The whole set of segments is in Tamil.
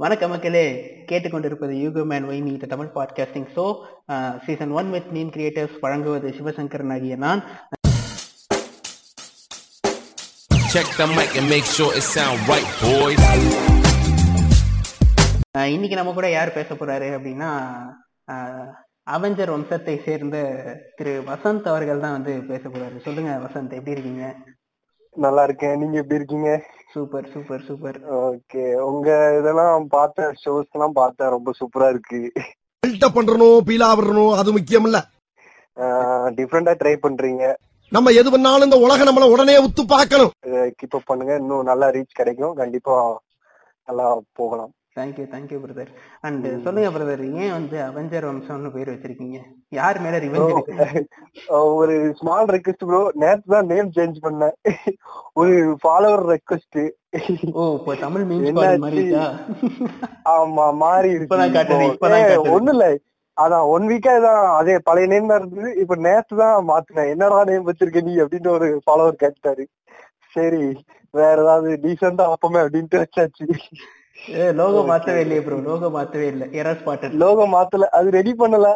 வணக்கம் மக்களே. கேட்டுக்கொண்டிருப்பது யூகோ மேன் வைமி the Tamil podcasting show season one with meme creators வழங்குவது சிவசங்கரன் ஆகிய நான். Check the mic and make sure it sound right, boys. Uh, இன்னைக்கு நம்ம கூட யார் பேச போறாரு அப்படின்னா அவெஞ்சர் வம்சத்தை சேர்ந்த திரு வசந்த் அவர்கள் தான் வந்து பேச போறாரு. சொல்லுங்க வசந்த் எப்படி இருக்கீங்க? நல்லா இருக்கேன். நீங்க எப்படி இருக்கீங்க? Super super super. ஓகே. உங்க இதெல்லாம் பார்த்த ஷோஸ் எல்லாம் பார்த்தேன் ரொம்ப சூப்பரா இருக்கு. பில்டப் பண்றணும் பீலா விடணும் அது முக்கியம் இல்ல டிஃப்ரெண்டா ட்ரை பண்றீங்க. நம்ம எது பண்ணாலும் இந்த உலகம் நம்மள உடனே உத்து பார்க்கணும். கீப் அப் பண்ணுங்க. இன்னும் நல்லா ரீச் கிடைக்கும். கண்டிப்பா நல்லா போகலாம். Thank you thank you brother and சொல்லுங்க பிரதர் ஏன் வந்து அவெஞ்சர் வம்சம்னு பேர் வச்சிருக்கீங்க? யார் மேல ரிவெஞ்ச் இருக்கு ஒரு ஸ்மால் ரெக்வெஸ்ட் ப்ரோ நேத்து தான் நேம் சேஞ்ச் பண்ணேன். ஒரு ஃபாலோவர் ரெக்வெஸ்ட் ஓ இப்போ தமிழ் மீம்ஸ் இருக்கா? ஆமா மாறி இப்பதான் காட்டுது, இருக்கு இப்பதான் ஏ, காட்டுது. ஒண்ணும் இல்ல. அதான் ஒன் வீக்கா இதான் அதே பழைய நேம் தான் இருந்தது. இப்ப நேத்து தான் மாத்தினேன். என்னடா நேம் வச்சிருக்க நீ அப்படின்னு ஒரு ஃபாலோவர் கேட்டாரு சரி வேற ஏதாவது டீசெண்டா அப்பமே அப்படின்ட்டு வச்சாச்சு. லோகோ மாத்தவே இல்லையே ப்ரோ லோகோ மாத்தவே இல்ல. எரர் ஸ்பாட்டட் லோகோ மாத்தல அது ரெடி பண்ணல.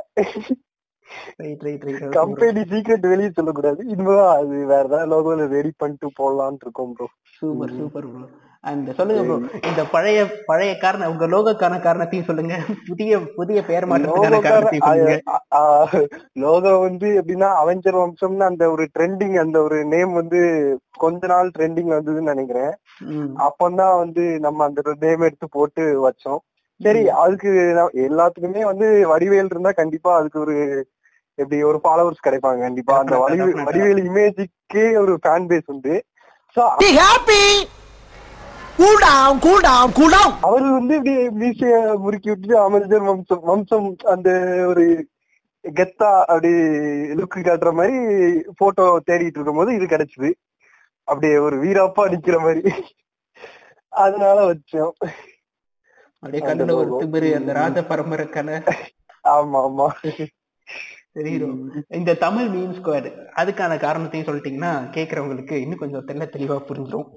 Right right right company secret வெளியே சொல்லக்கூடாது. இனிமேதான் அது வேற ஏதாவது லோகோல ரெடி பண்ணிட்டு போடலாம்னு இருக்கோம் bro super super bro and சொல்லுங்க ப்ரோ இந்த பழைய பழைய காரணம் உங்க லோகோக்கான காரணத்தையும் சொல்லுங்க. புதிய புதிய பெயர் மாற்றத்துக்கான லோகோ வந்து எப்படின்னா அவெஞ்சர் வம்சம்னு அந்த ஒரு ட்ரெண்டிங் அந்த ஒரு நேம் வந்து கொஞ்ச நாள் ட்ரெண்டிங் வந்ததுன்னு நினைக்கிறேன். அப்பந்தான் வந்து நம்ம அந்த நேம் எடுத்து போட்டு வச்சோம். சரி அதுக்கு எல்லாத்துக்குமே வந்து வடிவேல் இருந்தா கண்டிப்பா அதுக்கு ஒரு எப்படி ஒரு ஃபாலோவர்ஸ் கிடைப்பாங்க. கண்டிப்பா அந்த. வடிவேல் இமேஜுக்கே ஒரு ஃபேன் பேஸ் உண்டு cool cool down cool down அவர் வந்து இப்படி மீசைய முறுக்கி விட்டுட்டு அமெரிக்கன் வம்சம் வம்சம் அந்த ஒரு கெத்தா அப்படி லுக்கு காட்டுற மாதிரி போட்டோ தேடிட்டு இருக்கும் போது இது கிடைச்சது. அப்படியே ஒரு வீராப்பா நிக்கிற மாதிரி. அதனால வச்சோம். அப்படியே கண்ணுல ஒரு திமிரு அந்த ராஜ பரம்பரைக்கான. ஆமா ஆமா. தெரியும். இந்த தமிழ் மீம் ஸ்குவாட் அதுக்கான காரணத்தையும் சொல்லிட்டீங்கன்னா கேக்குறவங்களுக்கு இன்னும் கொஞ்சம் தெள்ள தெளிவா புரிஞ்சிடும்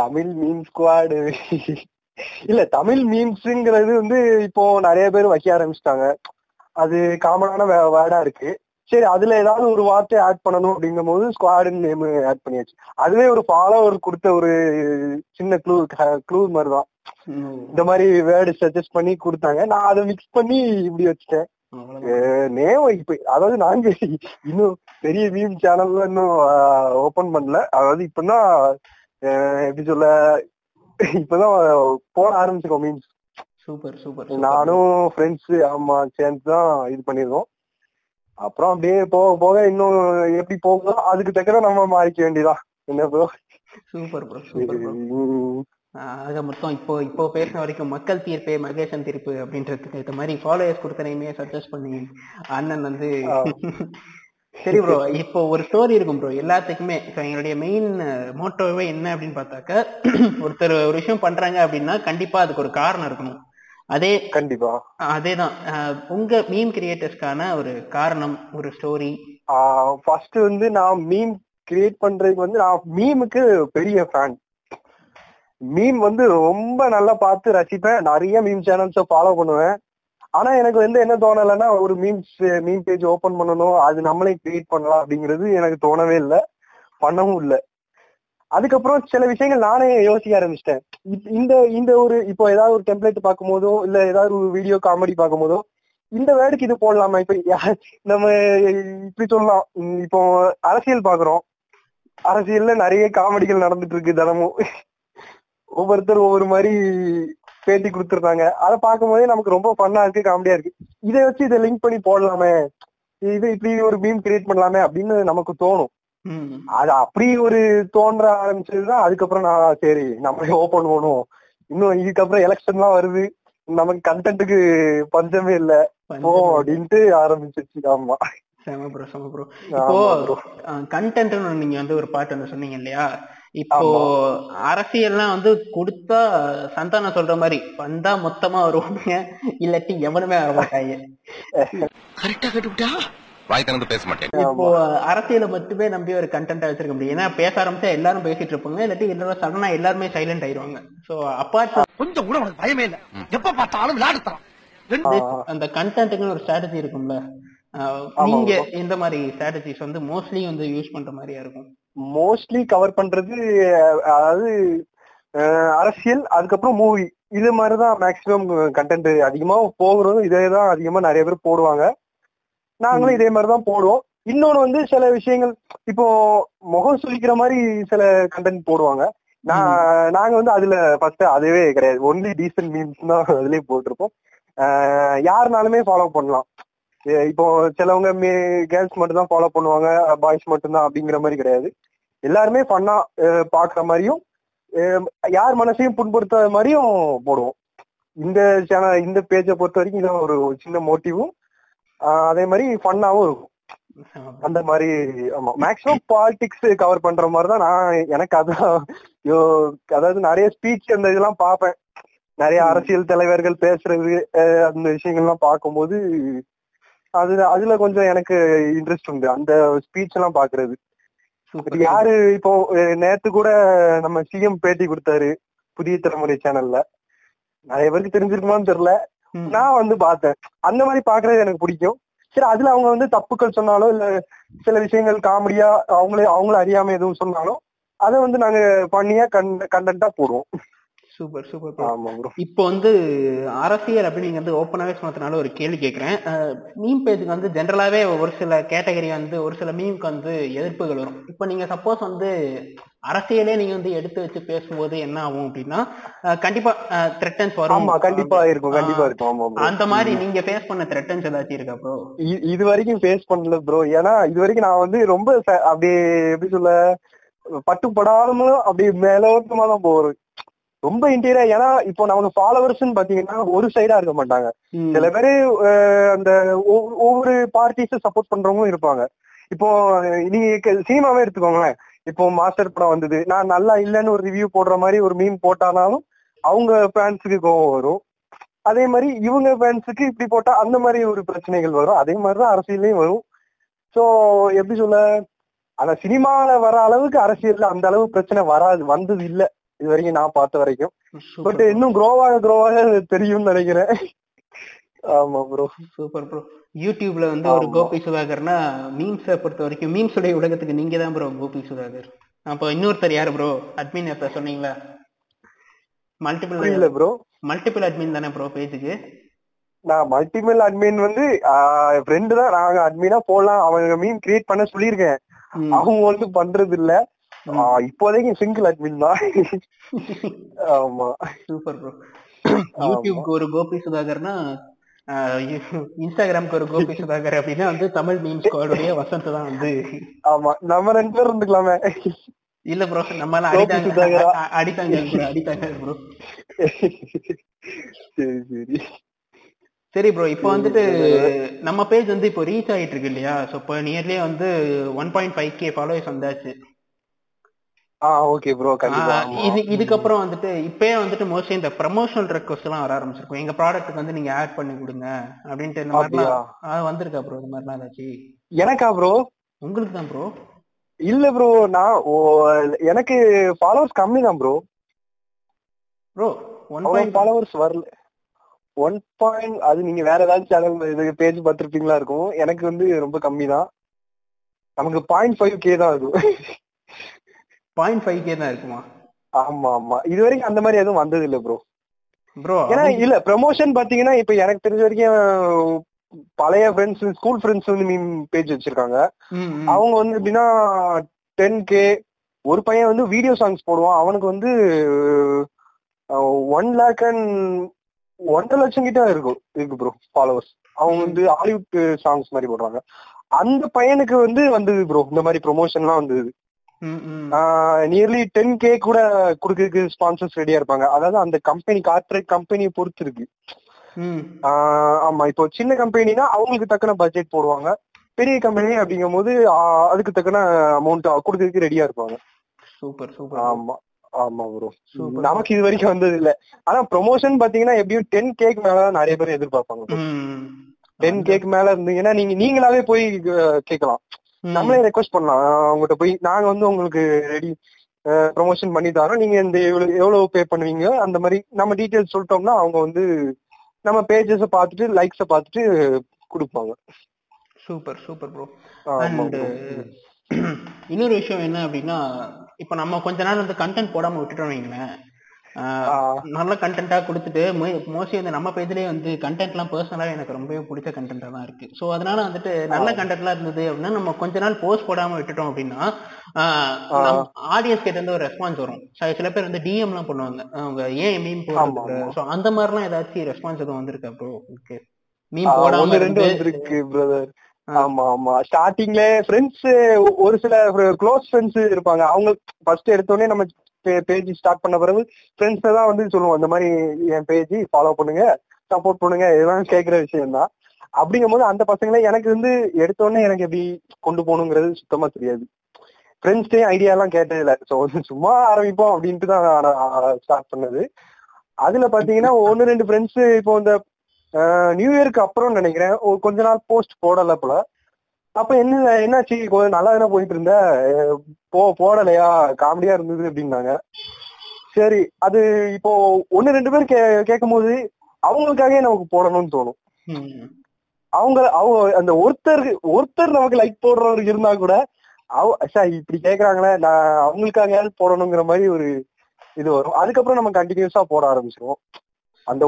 தமிழ் மீம் ஸ்குவாடு இல்ல தமிழ் மீம்ஸ்ங்கிறது வந்து இப்போ நிறைய பேர் வைக்க ஆரம்பிச்சிட்டாங்க. அது காமனான வேர்டா இருக்கு. சரி அதுல ஏதாவது ஒரு வார்த்தை ஆட் பண்ணணும் அப்படிங்கும் போது ஸ்குவாடுன்னு நேம் ஆட் பண்ணியாச்சு. அதுவே ஒரு ஃபாலோவர் கொடுத்த ஒரு சின்ன க்ளூ க்ளூ மாதிரி தான் இந்த மாதிரி வேர்டு சஜஸ்ட் பண்ணி கொடுத்தாங்க. நான் அதை மிக்ஸ் பண்ணி இப்படி வச்சுட்டேன். நேம் இப்ப அதாவது நாங்க இன்னும் பெரிய மீம் சேனல்ல இன்னும் ஓபன் பண்ணல. அதாவது இப்பதான் எப்படி சொல்ல இப்பதான் போட ஆரம்பிச்சிருக்கோம் மீம்ஸ் சூப்பர் சூப்பர் நானும் ஃப்ரெண்ட்ஸ் ஆமா சேர்ந்து தான் இது பண்ணிருக்கோம் அப்புறம் அப்படியே போக போக இன்னும் எப்படி போகுதோ அதுக்கு தக்கன நம்ம மாறிக்க வேண்டியதான் என்ன bro super bro super bro ஆக மொத்தம் இப்போ இப்போ பேசின வரைக்கும் மக்கள் தீர்ப்பே மகேசன் தீர்ப்பு அப்படின்றதுக்கு இந்த மாதிரி ஃபாலோயர்ஸ் கொடுத்தனையுமே சஜஸ்ட் பண்ணி அண்ணன் வந்து சரி ப்ரோ இப்போ ஒரு ஸ்டோரி இருக்கும் ப்ரோ எல்லாத்துக்குமே இப்போ எங்களுடைய மெயின் மோட்டோவே என்ன அப்படின்னு பார்த்தாக்க ஒருத்தர் ஒரு விஷயம் பண்றாங்க அப்படின்னா கண்டிப்பா அதுக்கு ஒரு காரணம் இருக்கணும். அதே கண்டிப்பா. அதேதான். உங்க மீம் கிரியேட்டர்ஸ்க்கான ஒரு காரணம் ஒரு ஸ்டோரி ஃபர்ஸ்ட் வந்து நான் மீம் கிரியேட் பண்றதுக்கு வந்து நான் மீமுக்கு பெரிய ஃபேன் மீம் வந்து ரொம்ப நல்லா பார்த்து ரசிப்பேன். நிறைய மீம் சேனல்ஸ ஃபாலோ பண்ணுவேன். ஆனா எனக்கு வந்து என்ன தோணலைன்னா ஒரு மீம்ஸ் மீம் பேஜ் ஓபன் பண்ணணும் அது நம்மளே கிரியேட் பண்ணலாம் அப்படிங்கிறது எனக்கு தோணவே இல்லை. பண்ணவும் இல்லை. அதுக்கப்புறம் சில விஷயங்கள் நானே யோசிக்க ஆரம்பிச்சிட்டேன். இந்த இந்த ஒரு இப்போ ஏதாவது ஒரு டெம்ப்ளேட் பார்க்கும் போதோ இல்ல ஏதாவது ஒரு வீடியோ காமெடி பார்க்கும் போதோ இந்த வேர்டுக்கு இது போடலாமா? இப்ப நம்ம இப்படி சொல்லலாம். இப்போ அரசியல் பாக்குறோம் அரசியல்ல நிறைய காமெடிகள் நடந்துட்டு இருக்கு தினமும். ஒவ்வொருத்தர் ஒவ்வொரு மாதிரி பேட்டி கொடுத்துருந்தாங்க. அதை பார்க்கும் போதே நமக்கு ரொம்ப ஃபன்னா இருக்கு காமெடியா இருக்கு. இதை வச்சு இதை லிங்க் பண்ணி போடலாமே. இது இப்படி ஒரு மீம் கிரியேட் பண்ணலாமே அப்படின்னு நமக்கு தோணும். அது அப்படி ஒரு தோன்ற ஆரம்பிச்சதுதான். அதுக்கப்புறம் நான் சரி நம்மளே ஓபன் பண்ணுவோம். இன்னும் இதுக்கப்புறம் எலெக்ஷன்லாம் வருது. நமக்கு கண்டென்ட்டுக்கு பஞ்சமே இல்ல. போ அப்படின்ட்டு ஆரம்பிச்சிருச்சு. ஆமா. செம ப்ரோ செம ப்ரோ இப்போ. கண்டென்ட்னு நீங்க வந்து ஒரு பாட்டு ஒன்று சொன்னீங்க இல்லையா? இப்போ. அரசியல்லாம் வந்து கொடுத்தா சந்தானம் சொல்ற மாதிரி வந்தா மொத்தமா வருவாங்க இல்லாட்டி எவனுமே வர மாட்டாங்க. கரெக்டா கட்டுவிட்டா? வாய் திறந்து பேச மாட்டேன். இப்போ அரசியலை மட்டுமே நம்பி ஒரு கண்டென்ட் வச்சிருக்க முடியும். ஏன்னா பேச ஆரம்பிச்சா எல்லாரும் பேசிட்டு இருப்பாங்க. இல்லாட்டி எல்லாரும் சடனா எல்லாருமே சைலண்ட் ஆயிருவாங்க சோ அப்பார்ட் கொஞ்சம் கூட உனக்கு பயமே இல்ல. எப்ப பார்த்தாலும் விளையாடுத்தான் அந்த கண்டென்ட்டுக்குன்னு ஒரு ஸ்ட்ராட்டஜி இருக்கும்ல. நீங்க இந்த மாதிரி ஸ்ட்ராட்டஜிஸ் வந்து மோஸ்ட்லி வந்து யூஸ் பண்ற மாதிரியா இருக்கும்? மோஸ்ட்லி கவர் பண்றது அதாவது அரசியல் அதுக்கப்புறம் மூவி இது மாதிரிதான் மேக்சிமம் கண்டென்ட் அதிகமா போகிறதும் இதே தான் அதிகமா நிறைய பேர் போடுவாங்க. நாங்களும் இதே மாதிரிதான் போடுவோம். இன்னொன்னு வந்து சில விஷயங்கள் இப்போ முகம் சுளிக்கிற மாதிரி சில கண்டென்ட் போடுவாங்க. நான் நாங்க வந்து அதுல ஃபர்ஸ்ட் அதுவே கிடையாது. ஒன்லி டீசன்ட் மீம்ஸ் தான் அதுலயே போட்டிருப்போம். யாருனாலுமே ஃபாலோ பண்ணலாம். இப்போ சிலவங்க கேர்ள்ஸ் மட்டும் தான் ஃபாலோ பண்ணுவாங்க பாய்ஸ் மட்டும் தான் அப்படிங்கிற மாதிரி கிடையாது. எல்லாருமே ஃபன்னா பாக்குற மாதிரியும் யார் மனசையும் புண்படுத்தாத மாதிரியும் போடுவோம். இந்த சேனல் இந்த பேஜை பொறுத்த வரைக்கும் இதான் ஒரு சின்ன மோட்டிவும் அதே மாதிரி ஃபன்னாவும் இருக்கும். அந்த மாதிரி ஆமா. மேக்ஸிமம் பாலிடிக்ஸ் கவர் பண்ற மாதிரி தான் நான் எனக்கு அதான் யோ அதாவது நிறைய ஸ்பீச் அந்த இதெல்லாம் பார்ப்பேன். நிறைய அரசியல் தலைவர்கள் பேசுறது அந்த விஷயங்கள்லாம் பார்க்கும்போது அது அதுல கொஞ்சம் எனக்கு இன்ட்ரெஸ்ட் உண்டு. அந்த ஸ்பீச் எல்லாம் பாக்குறது. யாரு இப்போ நேத்து கூட நம்ம சிஎம் பேட்டி கொடுத்தாரு புதிய தலைமுறை சேனல்ல நிறைய பேருக்கு தெரிஞ்சிருக்குமான்னு தெரியல. நான் வந்து பார்த்தேன். அந்த மாதிரி பாக்குறது எனக்கு பிடிக்கும். சரி அதுல அவங்க வந்து தப்புக்கள் சொன்னாலும் இல்ல சில விஷயங்கள் காமெடியா அவங்களே அவங்கள அறியாம எதுவும் சொன்னாலும் அதை வந்து நாங்க பண்ணியா கண்டென்ட்டா போடுவோம். சூப்பர் சூப்பர் இப்போ வந்து அரசியல் அப்படிங்கிறது ஓப்பனாவே சொன்னதுனால ஒரு கேள்வி கேட்கிறேன் மீம் பேஜுக்கு வந்து ஜென்ரலாவே ஒரு சில கேட்டகரி வந்து ஒரு சில மீமுக்கு வந்து எதிர்ப்புகள் வரும். இப்போ நீங்க சப்போஸ் வந்து அரசியலே நீங்க வந்து எடுத்து வச்சு பேசும்போது என்ன ஆகும் அப்படின்னா கண்டிப்பா த்ரெட்டன்ஸ் வரும். ஆமா கண்டிப்பா இருக்கும் கண்டிப்பா இருக்கும். அந்த மாதிரி நீங்க ஃபேஸ் பண்ண த்ரெட்டன்ஸ் ஏதாச்சும் இருக்கா ப்ரோ இது வரைக்கும் ஃபேஸ் பண்ணல ப்ரோ ஏன்னா இது வரைக்கும் நான் வந்து ரொம்ப அப்படியே எப்படி சொல்ல பட்டு படாமலும் அப்படியே மேலோட்டமா தான் போறேன் ரொம்ப இன்டீரியரா ஏன்னா இப்போ நமக்கு ஃபாலோவர்ஸ் பாத்தீங்கன்னா ஒரு சைடா இருக்க மாட்டாங்க. சில பேரு அந்த ஒவ்வொரு- ஒவ்வொரு பார்ட்டிஸ சப்போர்ட் பண்றவங்களும் இருப்பாங்க. இப்போ நீங்க சினிமாவே எடுத்துக்கோங்களேன். இப்போ மாஸ்டர் படம் வந்தது. நான் நல்லா இல்லைன்னு ஒரு ரிவ்யூ போடுற மாதிரி ஒரு மீம் போட்டானாலும் அவங்க ஃபேன்ஸுக்கு கோவம் வரும். அதே மாதிரி இவங்க ஃபேன்ஸுக்கு இப்படி போட்டா அந்த மாதிரி ஒரு பிரச்சனைகள் வரும். அதே மாதிரிதான் அரசியலையும் வரும். சோ எப்படி சொல்ல? அந்த சினிமால வர அளவுக்கு அரசியல்ல அந்த அளவு பிரச்சனை வராது வந்தது இல்ல. இது வரைக்கும் நான் பார்த்த வரைக்கும். பட் இன்னும் க்ரோவாக க்ரோவாக தெரியும்னு நினைக்கிறேன். ஆமா ப்ரோ சூப்பர் ப்ரோ யூடியூப்ல வந்து ஒரு. கோபி சுதாகர்னா மீம்ஸை பொறுத்த வரைக்கும் மீம்ஸ் உடைய உலகத்துக்கு நீங்க தான் ப்ரோ கோபி சுதாகர். அப்போ இன்னொருத்தர் யாரு ப்ரோ அட்மின் எப்ப சொன்னீங்களா? மல்டிபிள் புரியல ப்ரோ மல்டிபிள் அட்மின் தானே ப்ரோ பேஜுக்கு நான் மல்டிபிள் அட்மின் வந்து ஃப்ரெண்டு தான். நாங்க அட்மினா போடலாம். அவங்க மீன் கிரியேட் பண்ண சொல்லியிருக்கேன். அவங்க வந்து பண்றது இல்ல இப்போதைக்கு சிங்கிள் அட்மின் தான். ஆமா. சூப்பர் ப்ரோ யூடியூப்க்கு ஒரு கோபி சுதாகர்னா இன்ஸ்டாகிராம்க்கு ஒரு கோபி சுதாகர் அப்படின்னா வந்து தமிழ் மீம் ஸ்குவாடுடைய வசந்த் தான் வந்து. ஆமா. நம்ம ரெண்டு பேரும் இருந்துக்கலாமே. இல்ல ப்ரோ நம்ம எல்லாம் அடித்தாங்க. அடித்தாங்க அடித்தாங்க ப்ரோ சரி சரி. சரி ப்ரோ இப்போ வந்துட்டு நம்ம பேஜ் வந்து இப்போ ரீச் ஆயிட்டு இருக்கு இல்லையா? ஸோ இப்போ நியர்லி வந்து one point five K followers வந்தாச்சு. Okay bro. இது இதுக்கப்புறம் வந்துட்டு இப்பயே வந்துட்டு மோஸ்ட்லி இந்த ப்ரமோஷனல் ரெக்வஸ்ட் எல்லாம் வர ஆரம்பிச்சிருக்கும். எங்க ப்ராடக்ட்டுக்கு வந்து நீங்க ஆட் பண்ணி கொடுங்க அப்படின்ட்டு இந்த வந்திருக்கா ப்ரோ இந்த மாதிரிலாம் ஏதாச்சும் எனக்கா ப்ரோ உங்களுக்கு தான் ப்ரோ இல்ல ப்ரோ நான் எனக்கு ஃபாலோவர்ஸ் கம்மி தான் bro bro one point followers வரல. ஒன் பாயிண்ட் அது நீங்க வேற ஏதாவது சேனல் இது பேஜ் பார்த்திருப்பீங்களா இருக்கும். எனக்கு வந்து ரொம்ப கம்மி தான். நமக்கு பாயிண்ட் ஃபைவ் கே தான் இருக்கும் பாயிண்ட் ஃபைவ் கே தான் இருக்குமா? ஆமா ஆமா. இது வரைக்கும் அந்த மாதிரி எதுவும் வந்தது இல்ல ப்ரோ ப்ரோ ஏன்னா இல்ல ப்ரமோஷன் பாத்தீங்கன்னா இப்ப எனக்கு தெரிஞ்ச வரைக்கும் பழைய ஃப்ரெண்ட்ஸ் ஸ்கூல் ஃப்ரெண்ட்ஸ் வந்து மீன் பேஜ் வச்சிருக்காங்க. அவங்க வந்து எப்படின்னா டென் கே ஒரு பையன் வந்து வீடியோ சாங்ஸ் போடுவான். அவனுக்கு வந்து ஒன் லேக் அண்ட் ஒன்றரை லட்சம் கிட்ட இருக்கும் இருக்கு ப்ரோ ஃபாலோவர்ஸ் அவங்க வந்து ஹாலிவுட் சாங்ஸ் மாதிரி போடுறாங்க. அந்த பையனுக்கு வந்து வந்தது ப்ரோ இந்த மாதிரி ப்ரொமோஷன்லாம் வந்தது. நியர்லி டென் கே கூட கொடுக்கறதுக்கு ஸ்பான்சர்ஸ் ரெடியா இருப்பாங்க. அதாவது அந்த கம்பெனி கார்பரேட் கம்பெனியை பொறுத்து இருக்கு ஆமா. இப்போ சின்ன கம்பெனினா அவங்களுக்கு தக்கன பட்ஜெட் போடுவாங்க. பெரிய கம்பெனி அப்படிங்கும் போது அதுக்கு தக்கன அமௌண்ட் கொடுக்கறதுக்கு ரெடியா இருப்பாங்க. சூப்பர் சூப்பர் ஆமா. ஆமா ப்ரோ. நமக்கு இது வரைக்கும் வந்தது இல்ல. ஆனா ப்ரொமோஷன் பாத்தீங்கன்னா எப்படியும் டென் கேக் மேலதான் நிறைய பேர் எதிர்பார்ப்பாங்க. டென் கேக்கு மேல இருந்தீங்கன்னா நீங்க நீங்களாவே போய் அஹ், கேட்கலாம். ம். நம்மளே ரெக்வஸ்ட் பண்ணலாம். அவங்ககிட்ட போய் நாங்க வந்து உங்களுக்கு ரெடி ப்ரொமோஷன் பண்ணி தரோம். நீங்க இந்த எவ்வளவு எவ்வளவு பே பண்ணுவீங்க அந்த மாதிரி நம்ம டீடைல்ஸ் சொல்லிட்டோம்னா அவங்க வந்து நம்ம பேஜஸ பார்த்துட்டு லைக்ஸ பார்த்துட்டு கொடுப்பாங்க. சூப்பர் சூப்பர் ப்ரோ இன்னொரு விஷயம் என்ன அப்படின்னா இப்ப நம்ம கொஞ்ச நாள் வந்து கண்டென்ட் போடாம விட்டுட்டோம் வைங்களேன். நல்ல கண்டென்ட்டா கொடுத்துட்டு மோஸ்ட்லி வந்து நம்ம பேஜ்லயே வந்து கண்டென்ட்லாம் பர்சனலாவே எனக்கு ரொம்பவே பிடிச்ச கண்டென்ட்டா தான் இருக்கு. ஸோ அதனால வந்துட்டு நல்ல கண்டென்ட்லாம் இருந்தது அப்படின்னா நம்ம கொஞ்ச நாள் போஸ்ட் போடாம விட்டுட்டோம் அப்படின்னா ஆடியன்ஸ் கிட்ட இருந்து ஒரு ரெஸ்பான்ஸ் வரும். சில பேர் வந்து டிஎம் எல்லாம் பண்ணுவாங்க. அவங்க ஏன் மீம் போடுறது. ஸோ அந்த மாதிரிலாம் ஏதாச்சும் ரெஸ்பான்ஸ் எதுவும் வந்திருக்கா ப்ரோ ஓகே மீம் ஆ, போடாம ரெண்டு வந்திருக்கு பிரதர். ஆமா ஆமா. ஸ்டார்டிங்ல ஃப்ரெண்ட்ஸ் ஒரு சில க்ளோஸ் ஃப்ரெண்ட்ஸ் இருப்பாங்க. அவங்க ஃபர்ஸ்ட் எடுத்தோடனே நம்ம பேஜ் ஸ்டார்ட் பண்ண பிறகு ஃப்ரெண்ட்ஸ் தான் வந்து சொல்லுவோம். இந்த மாதிரி என் பேஜ் ஃபாலோ பண்ணுங்க சப்போர்ட் பண்ணுங்க இதெல்லாம் கேட்கிற விஷயம் தான் அப்படிங்கும் போது அந்த பசங்களை எனக்கு வந்து எடுத்தோடனே எனக்கு எப்படி கொண்டு போகணுங்கிறது சுத்தமா தெரியாது. ஃப்ரெண்ட்ஸ்டே ஐடியா எல்லாம் கேட்டது இல்ல. ஸோ சும்மா ஆரம்பிப்போம் அப்படின்ட்டு தான் ஸ்டார்ட் பண்ணது. அதுல பாத்தீங்கன்னா ஒன்னு ரெண்டு ஃப்ரெண்ட்ஸ் இப்போ இந்த நியூ இயருக்கு அப்புறம் நினைக்கிறேன். கொஞ்ச நாள் போஸ்ட் போடல போல. அப்ப என்ன என்னாச்சு? கொஞ்சம் நல்லா தானே போயிட்டு இருந்த போ போடலையா? காமெடியா இருந்தது அப்படின்னாங்க. சரி அது இப்போ ஒன்னு ரெண்டு பேர் கே கேட்கும் போது அவங்களுக்காகவே நமக்கு போடணும்னு தோணும். அவங்க அவங்க அந்த ஒருத்தர் ஒருத்தர் நமக்கு லைக் போடுறவர் இருந்தா கூட அவ சார் இப்படி கேக்குறாங்களே நான் அவங்களுக்காக போடணுங்கிற மாதிரி ஒரு இது வரும். அதுக்கப்புறம் நம்ம கண்டினியூஸா போட ஆரம்பிச்சிருவோம். அந்த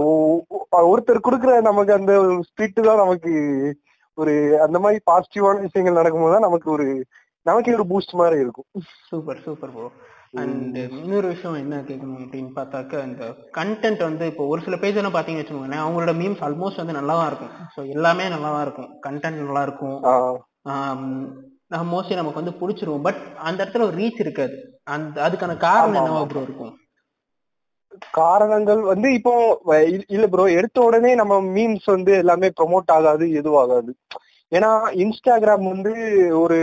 ஒருத்தர் கொடுக்குற நமக்கு அந்த ஸ்பிரிட் தான் நமக்கு ஒரு அந்த மாதிரி பாசிட்டிவான விஷயங்கள் நடக்கும்போது தான் நமக்கு ஒரு நமக்கு ஒரு பூஸ்ட் மாதிரி இருக்கும். சூப்பர் சூப்பர் ப்ரோ அண்ட் இன்னொரு விஷயம் என்ன கேட்கணும் அப்படின்னு பார்த்தாக்க இந்த கண்டென்ட் வந்து இப்போ ஒரு சில பேஜ் எல்லாம் பாத்தீங்கன்னு வச்சுக்கோங்களேன் அவங்களோட மீம்ஸ் ஆல்மோஸ்ட் வந்து நல்லா தான் இருக்கும். ஸோ எல்லாமே நல்லா தான் இருக்கும். கண்டென்ட் நல்லா இருக்கும். மோஸ்ட்லி நமக்கு வந்து பிடிச்சிரும். பட் அந்த இடத்துல ஒரு ரீச் இருக்காது. அந்த அதுக்கான காரணம் என்னவா. ப்ரோ இருக்கும்? காரணங்கள் வந்து இப்போ இல்ல ப்ரோ எடுத்த உடனே நம்ம மீம்ஸ் வந்து எல்லாமே ப்ரோமோட் ஆகாது எதுவும் ஆகாது ஏன்னா இன்ஸ்டாகிராம் வந்து ஒரு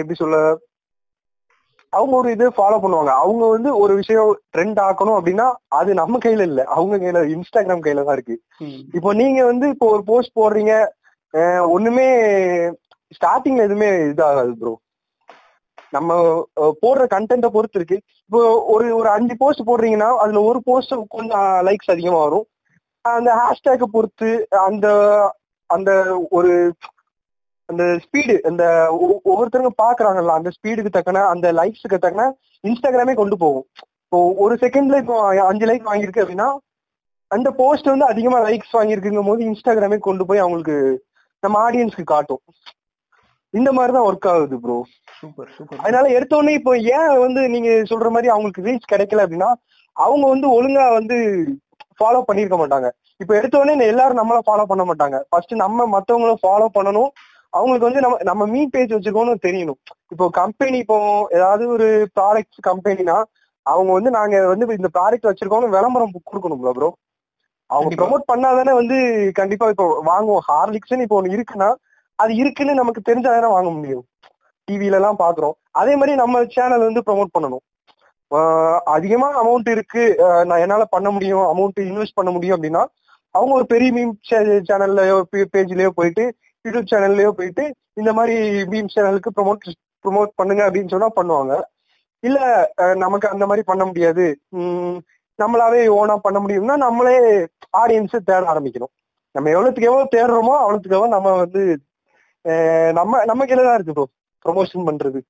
எப்படி சொல்ல அவங்க ஒரு இது ஃபாலோ பண்ணுவாங்க. அவங்க வந்து ஒரு விஷயம் ட்ரெண்ட் ஆக்கணும் அப்படின்னா அது நம்ம கையில இல்ல. அவங்க கையில இன்ஸ்டாகிராம் கையில தான் இருக்கு. இப்போ நீங்க வந்து இப்போ ஒரு போஸ்ட் போடுறீங்க ஒண்ணுமே ஸ்டார்டிங்ல எதுவுமே இதாகாது ப்ரோ நம்ம போடுற கண்டென்ட்டை பொறுத்து இருக்கு இப்போ ஒரு ஒரு அஞ்சு போஸ்ட் போடுறீங்கன்னா அதுல ஒரு போஸ்ட் கொஞ்சம் லைக்ஸ் அதிகமா வரும். அந்த ஹேஷ்டேக்கை பொறுத்து அந்த அந்த ஒரு அந்த ஸ்பீடு அந்த ஒ- ஒவ்வொருத்தருங்க பாக்குறாங்கல்ல அந்த ஸ்பீடுக்கு தக்கன அந்த லைக்ஸுக்கு தக்கன இன்ஸ்டாகிராமே கொண்டு போகும். இப்போ ஒரு செகண்ட்ல இப்போ அஞ்சு லைக் வாங்கியிருக்கு அப்படின்னா அந்த போஸ்ட் வந்து அதிகமா லைக்ஸ் வாங்கியிருக்குங்கும் போது இன்ஸ்டாகிராமே கொண்டு போய் அவங்களுக்கு நம்ம ஆடியன்ஸ்க்கு காட்டும். இந்த மாதிரி தான் ஒர்க் ஆகுது ப்ரோ சூப்பர் சூப்பர் அதனால எடுத்த உடனே இப்போ ஏன் வந்து நீங்க சொல்ற மாதிரி அவங்களுக்கு ரீச் கிடைக்கல அப்படின்னா அவங்க வந்து ஒழுங்கா வந்து ஃபாலோ பண்ணிருக்க மாட்டாங்க. இப்போ எடுத்த உடனே எல்லாரும் நம்மள ஃபாலோ பண்ண மாட்டாங்க. ஃபர்ஸ்ட் நம்ம மத்தவங்கள ஃபாலோ பண்ணணும். அவங்களுக்கு வந்து நம்ம நம்ம மீ பேஜ் வச்சிருக்கோம்னு தெரியணும். இப்போ கம்பெனி இப்போ ஏதாவது ஒரு ப்ராடக்ட் கம்பெனினா அவங்க வந்து நாங்க வந்து இந்த ப்ராடக்ட் வச்சிருக்கோம்னு விளம்பரம் கொடுக்கணும்ல ப்ரோ அவங்க. ப்ரோமோட் பண்ணாதானே வந்து கண்டிப்பா இப்போ வாங்குவோம். ஹார்லிக்ஸ்னு இப்போ ஒண்ணு இருக்குன்னா அது இருக்குன்னு நமக்கு தெரிஞ்சாதானே வாங்க முடியும். டிவில எல்லாம் பாக்குறோம். அதே மாதிரி நம்ம சேனல் வந்து ப்ரோமோட் பண்ணணும். அதிகமா அமௌண்ட் இருக்கு. நான் என்னால பண்ண முடியும் அமௌண்ட் இன்வெஸ்ட் பண்ண முடியும் அப்படின்னா அவங்க ஒரு பெரிய மீம் சேனல்லயோ பேஜ்லயோ போயிட்டு யூடியூப் சேனல்லயோ போயிட்டு இந்த மாதிரி மீம் சேனலுக்கு ப்ரோமோட் ப்ரோமோட் பண்ணுங்க அப்படின்னு சொன்னா பண்ணுவாங்க. இல்ல நமக்கு அந்த மாதிரி பண்ண முடியாது. நம்மளாவே ஓனா பண்ண முடியும்னா நம்மளே ஆடியன்ஸ் தேட ஆரம்பிக்கணும். நம்ம எவ்வளவுக்கு எவ்வளவு தேடுறோமோ அவ்வளவுக்கு எவ்வளவு நம்ம வந்து நம்ம நம்ம கீழே தான் இருக்கு ப்ரோ ப்ரொமோஷன் பண்றது.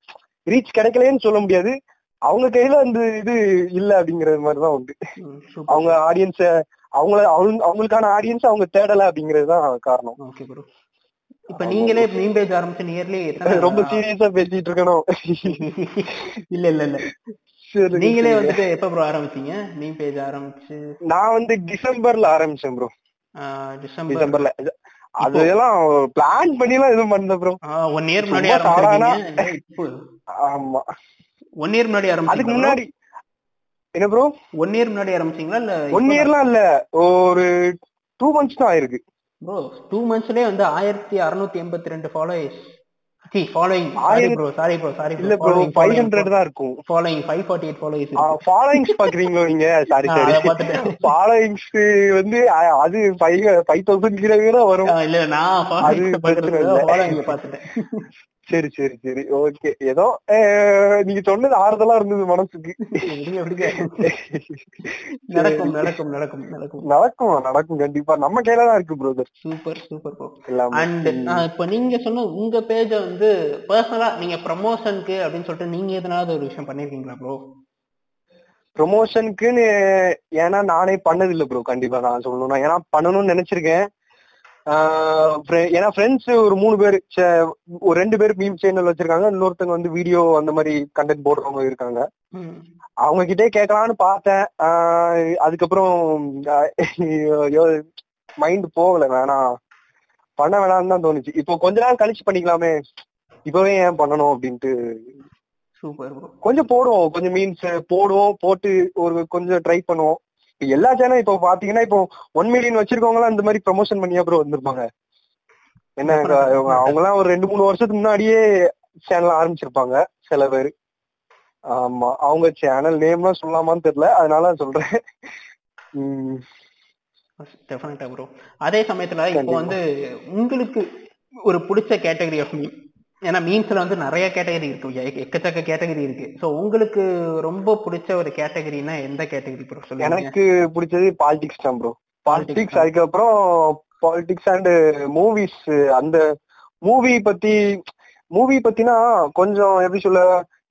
ரீச் கிடைக்கலன்னு சொல்ல முடியாது. அவங்க கையில அந்த இது இல்ல அப்படிங்கறது மாதிரிதான் உண்டு. அவங்க ஆடியன்ஸ அவங்கள அவங்க அவங்களுக்கான ஆடியன்ஸ் அவங்க தேடல அப்படிங்கிறது தான் காரணம். ஓகே ப்ரோ இப்ப நீங்களே மீம் பேஜ் ஆரம்பிச்சு நியர்லி ரொம்ப சீரியஸா பேசிட்டு இருக்கணும். இல்ல இல்ல இல்ல. சரி, நீங்களே. வந்துட்டு எப்ப ப்ரோ ஆரம்பிச்சீங்க? மீம் பேஜ் ஆரம்பிச்சு? நான் வந்து டிசம்பர்ல ஆரம்பிச்சேன் ப்ரோ டிசம்பர்ல அதெல்லாம் பிளான் பண்ணிலாம் எதுவும் பண்ணல ப்ரோ ஒன் இயர் முன்னாடி ஆமா. ஒன் இயர் முன்னாடி அதுக்கு முன்னாடி என்ன ப்ரோ ஒன் இயர் முன்னாடி ஆரம்பிச்சீங்களா இல்ல ஒன் இயர்லாம் இல்ல. ஒரு டூ மந்த்ஸ் தான் ஆயிருக்கு. ப்ரோ டூ மந்த்ஸ்லயே வந்து ஆயிரத்தி அறுநூத்தி எண்பத்தி ரெண்டு followers C following sorry bro sorry bro sorry இல்ல ப்ரோ ஃபைவ் ஹண்ட்ரட் தான் இருக்கும். Following five forty eight followers followings பாக்குறீங்களோ நீங்க? Sorry sorry. ஃபாலோயிங்ஸ் வந்து அது ஃபைவ் ஃபைவ் தௌசண்ட் கீழே வரும். இல்ல நான் அது ஃபாலோயிங் சரி சரி சரி. ஓகே ஏதோ நீங்க சொன்னது ஆறுதலா இருந்தது மனசுக்கு. நடக்கும் நடக்கும் நடக்கும் நடக்கும். நடக்கும் நடக்கும். கண்டிப்பா. நம்ம கையில தான் இருக்கு brother super super bro and இப்ப நீங்க சொன்ன உங்க பேஜ வந்து பர்சனலா நீங்க ப்ரமோஷனுக்கு அப்படின்னு சொல்லிட்டு நீங்க எதனாவது ஒரு விஷயம் பண்ணிருக்கீங்களா ப்ரோ ப்ரொமோஷனுக்குன்னு ஏன்னா நானே பண்ணது இல்ல ப்ரோ கண்டிப்பா நான் சொல்லணும்னா. ஏன்னா பண்ணணும்னு நினைச்சிருக்கேன். ஏன்னா ஃப்ரெண்ட்ஸ் ஒரு மூணு பேர் ஒரு ரெண்டு பேர் மீம் சேனல் வச்சிருக்காங்க இன்னொருத்தங்க வந்து வீடியோ அந்த மாதிரி கண்டென்ட் போடுறவங்க இருக்காங்க. அவங்க கிட்டே கேட்கலான்னு பார்த்தேன். அதுக்கப்புறம் மைண்ட் போகல. வேணாம் பண்ண வேணாம்னு தான் தோணுச்சு. இப்போ கொஞ்ச நாள் கழிச்சு பண்ணிக்கலாமே. இப்பவே ஏன் பண்ணணும் அப்படின்ட்டு. சூப்பர் கொஞ்சம் போடுவோம். கொஞ்சம் மீன்ஸ் போடுவோம் போட்டு ஒரு கொஞ்சம் ட்ரை பண்ணுவோம். இப்ப எல்லா சேனல் இப்போ பாத்தீங்கன்னா இப்போ ஒன் மில்லியன் வச்சிருக்கவங்க எல்லாம் இந்த மாதிரி ப்ரமோஷன் பண்ணியா ப்ரோ வந்திருப்பாங்க. என்ன அவங்க எல்லாம் ஒரு ரெண்டு மூணு வருஷத்துக்கு முன்னாடியே சேனல் ஆரம்பிச்சிருப்பாங்க சில பேர். ஆமா அவங்க சேனல் நேம்லாம் சொல்லலாமான்னு தெரியல அதனால சொல்றேன். டெஃபினட்டா ப்ரோ அதே சமயத்துல இப்போ. வந்து உங்களுக்கு ஒரு பிடிச்ச கேட்டகரி ஆஃப் ஏன்னா மீம்ஸ்ல வந்து நிறைய கேட்டகரி இருக்கு. எக்கச்சக்க கேட்டகரி இருக்கு. சோ உங்களுக்கு ரொம்ப பிடிச்ச ஒரு கேட்டகரினா எந்த கேட்டகரி ப்ரோ சொல்லுங்க. எனக்கு பிடிச்சது பாலிடிக்ஸ் தான் ப்ரோ பாலிடிக்ஸ். அதுக்கப்புறம் பாலிடிக்ஸ் அண்ட் மூவிஸ் அந்த மூவி பத்தி மூவி பத்தினா கொஞ்சம் எப்படி சொல்ல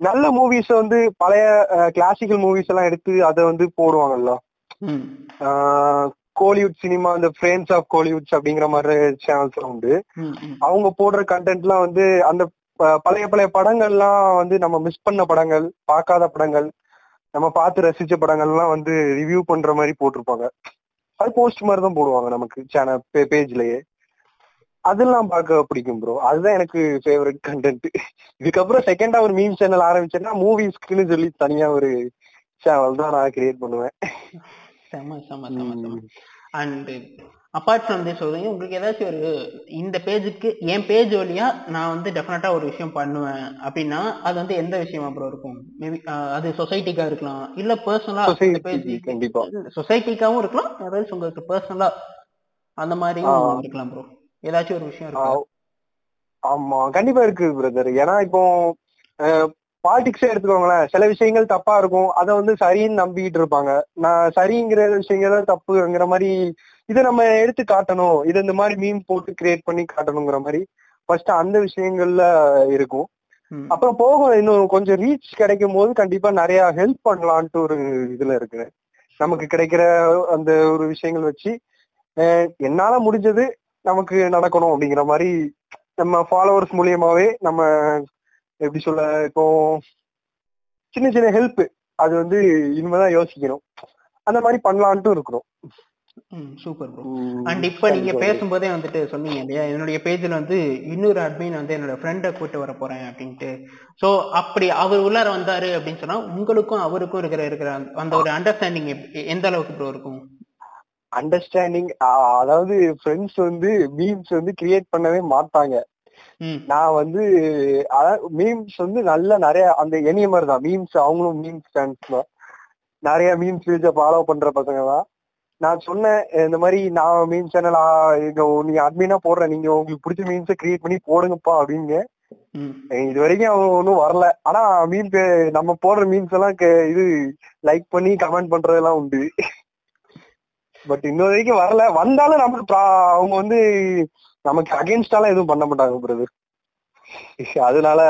நல்ல மூவிஸ் வந்து பழைய கிளாசிக்கல் மூவிஸ் எல்லாம் எடுத்து அதை வந்து போடுவாங்கல்ல. கோலிவுட் சினிமா இந்த ஃப்ரேம்ஸ் ஆஃப் கோலிவுட்ஸ் அப்படிங்கிற மாதிரி சேனல்ஸ் உண்டு. அவங்க போடுற கண்டென்ட்லாம் வந்து அந்த பழைய பழைய படங்கள்லாம் வந்து நம்ம மிஸ் பண்ண படங்கள் பார்க்காத படங்கள் நம்ம பார்த்து ரசிச்ச படங்கள்லாம் வந்து ரிவ்யூ பண்ற மாதிரி போட்டிருப்பாங்க. அது போஸ்ட் மாதிரி தான் போடுவாங்க நமக்கு சேனல் பேஜ்லயே அதெல்லாம் பார்க்க பிடிக்கும் ப்ரோ அதுதான் எனக்கு ஃபேவரட் கண்டென்ட் இதுக்கப்புறம் செகண்டா ஒரு மீம் சேனல் ஆரம்பிச்சேன்னா மூவிஸ்க்குன்னு சொல்லி தனியா ஒரு சேனல் தான் நான் கிரியேட் பண்ணுவேன். செம செம செம செம. அண்ட் அப்பார்ட் ஃப்ரம் திஸ் சொல்றீங்க உங்களுக்கு ஏதாச்சும் ஒரு இந்த பேஜுக்கு என் பேஜ் வழியா நான் வந்து டெஃபினட்டா ஒரு விஷயம் பண்ணுவேன் அப்படின்னா அது வந்து எந்த விஷயமா ப்ரோ இருக்கும்? மேபி அது சொசைட்டிக்கா இருக்கலாம். இல்ல பர்சனலா Society கண்டிப்பா. சொசைட்டிக்காவும் இருக்கலாம். ஏதாச்சும் உங்களுக்கு பர்சனலா அந்த மாதிரியும். இருக்கலாம் ப்ரோ ஏதாச்சும் ஒரு விஷயம் இருக்கா ஆ- ஆமா. கண்டிப்பா இருக்கு பிரதர் ஏன்னா இப்போ பாலிடிக்ஸே எடுத்துக்கோங்களேன். சில விஷயங்கள் தப்பா இருக்கும். அதை வந்து சரின்னு நம்பிக்கிட்டு இருப்பாங்க. நான் சரிங்கிற விஷயங்கள் தான் தப்புங்கிற மாதிரி இதை நம்ம எடுத்து காட்டணும். இதை இந்த மாதிரி மீன் போட்டு கிரியேட் பண்ணி காட்டணுங்கிற மாதிரி ஃபர்ஸ்ட் அந்த விஷயங்கள்ல இருக்கும். அப்புறம் போகும். இன்னும் கொஞ்சம் ரீச் கிடைக்கும் போது கண்டிப்பா நிறைய ஹெல்ப் பண்ணலான்ட்டு ஒரு இதுல இருக்கு நமக்கு கிடைக்கிற அந்த ஒரு விஷயங்கள் வச்சு என்னால முடிஞ்சது நமக்கு நடக்கணும் அப்படிங்கிற மாதிரி நம்ம ஃபாலோவர்ஸ் மூலியமாவே நம்ம எப்படி சொல்ல இப்போ சின்ன சின்ன ஹெல்ப் அது வந்து இனிமேதான் யோசிக்கணும். அந்த மாதிரி பண்ணலான்ட்டு இருக்கிறோம். சூப்பர் ப்ரோ அண்ட் இப்ப நீங்க. பேசும்போதே வந்துட்டு சொன்னீங்க இல்லையா என்னுடைய பேஜ்ல வந்து இன்னொரு அட்மின் வந்து என்னோட ஃப்ரெண்டை கூட்டு வர போறேன் அப்படின்ட்டு. சோ அப்படி அவர் உள்ளார வந்தாரு அப்படின்னு சொன்னா உங்களுக்கும் அவருக்கும் இருக்கிற இருக்கிற அந்த- ஒரு அண்டர்ஸ்டாண்டிங் எந்த அளவுக்கு ப்ரோ இருக்கும்? அண்டர்ஸ்டாண்டிங் அதாவது ஃப்ரெண்ட்ஸ் வந்து மீம்ஸ் வந்து கிரியேட் பண்ணவே மாட்டாங்க. நான் வந்து மீம்ஸ் வந்து நல்ல நிறைய அந்த எனிய மாதிரி தான். மீம்ஸ் அவங்களும் மீம்ஸ் ஃபேன்ஸ் தான். நிறைய மீம்ஸ் பேஜ ஃபாலோ பண்ற பசங்க தான். நான் சொன்னேன் இந்த மாதிரி நான் மீம் சேனல் நீங்க அட்மினா போடுறேன் நீங்க உங்களுக்கு பிடிச்ச மீம்ஸை கிரியேட் பண்ணி போடுங்கப்பா அப்படிங்க ம். இது வரைக்கும் அவங்க ஒன்றும் வரல. ஆனா மீம் நம்ம போடுற மீம்ஸ் எல்லாம் இது லைக் பண்ணி கமெண்ட் பண்றதெல்லாம் உண்டு. பட் இன்ன வரைக்கும் வரல. வந்தாலும் நமக்கு அவங்க வந்து நமக்கு அகேன்ஸ்டாலாம் எதுவும் பண்ண மாட்டாங்க பிரதர் அதனால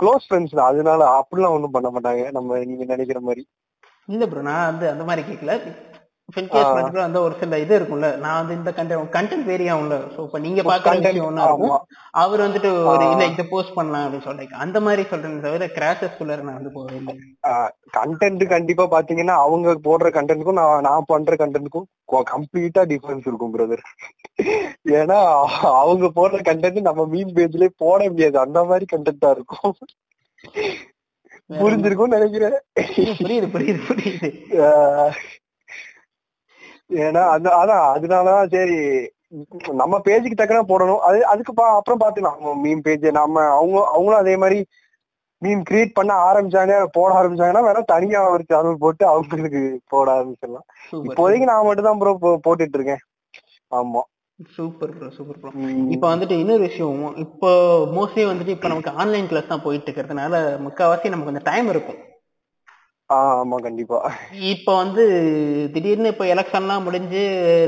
க்ளோஸ் ஃப்ரெண்ட்ஸ் தான். அதனால அப்படிலாம் ஒண்ணும் பண்ண மாட்டாங்க நம்ம நீங்க நினைக்கிற மாதிரி. இல்ல ப்ரோ நான் வந்து அந்த மாதிரி கேட்கல ஃபின்கேஸ் அந்த ஒரு சில இது இருக்கும்ல. நான் வந்து இந்த கண்டென்ட் கண்டென்ட் வேரி ஆகும்ல சோ இப்ப நீங்க Content, விஷயம் ஒண்ணா இருக்கும். அவர் வந்துட்டு ஒரு. இல்ல இத போஸ்ட் பண்ணலாம் அப்படின்னு சொல்றீங்க. அந்த மாதிரி சொல்றேன் தவிர கிராஷஸ் குள்ள நான் வந்து போகவே இல்லை. கண்டென்ட் கண்டிப்பா பாத்தீங்கன்னா அவங்க போடுற கண்டென்ட்க்கும் நான் நான் பண்ற கண்டென்ட்க்கும் கம்ப்ளீட்டா டிஃபரன்ஸ் இருக்கும் பிரதர் ஏன்னா அவங்க போடுற கண்டென்ட் நம்ம மீன் பேஜ்லயே போட முடியாது. அந்த மாதிரி கண்டென்ட்டா இருக்கும். புரிஞ்சிருக்கும்னு நினைக்கிறேன். புரியுது புரியுது புரியுது. ஏன்னா அந்த அதான் அதனாலதான் சரி நம்ம பேஜுக்கு தக்கன போடணும். அது அதுக்கு அப்புறம் பாத்துக்கலாம். மீம் பேஜ் நம்ம அவங்க அவங்களும் அதே மாதிரி மீம் கிரியேட் பண்ண ஆரம்பிச்சாங்க போட ஆரம்பிச்சாங்கன்னா வேணா தனியா ஒரு சேனல் போட்டு அவங்களுக்கு போட ஆரம்பிச்சிடலாம். இப்போதைக்கு நான் மட்டும் தான் ப்ரோ போட்டுட்டு இருக்கேன். ஆமா. சூப்பர் ப்ரோ சூப்பர் ப்ரோ இப்போ வந்துட்டு இன்னொரு விஷயம் இப்போ மோஸ்ட்லி வந்துட்டு இப்போ நமக்கு ஆன்லைன் கிளாஸ் தான் போயிட்டு இருக்கிறதுனால முக்கால்வாசி நமக்கு கொஞ்சம் டைம் இருக்கும். ஆமா கண்டிப்பா. இப்போ வந்து திடீர்னு இப்போ எலெக்ஷன்லாம் முடிஞ்சு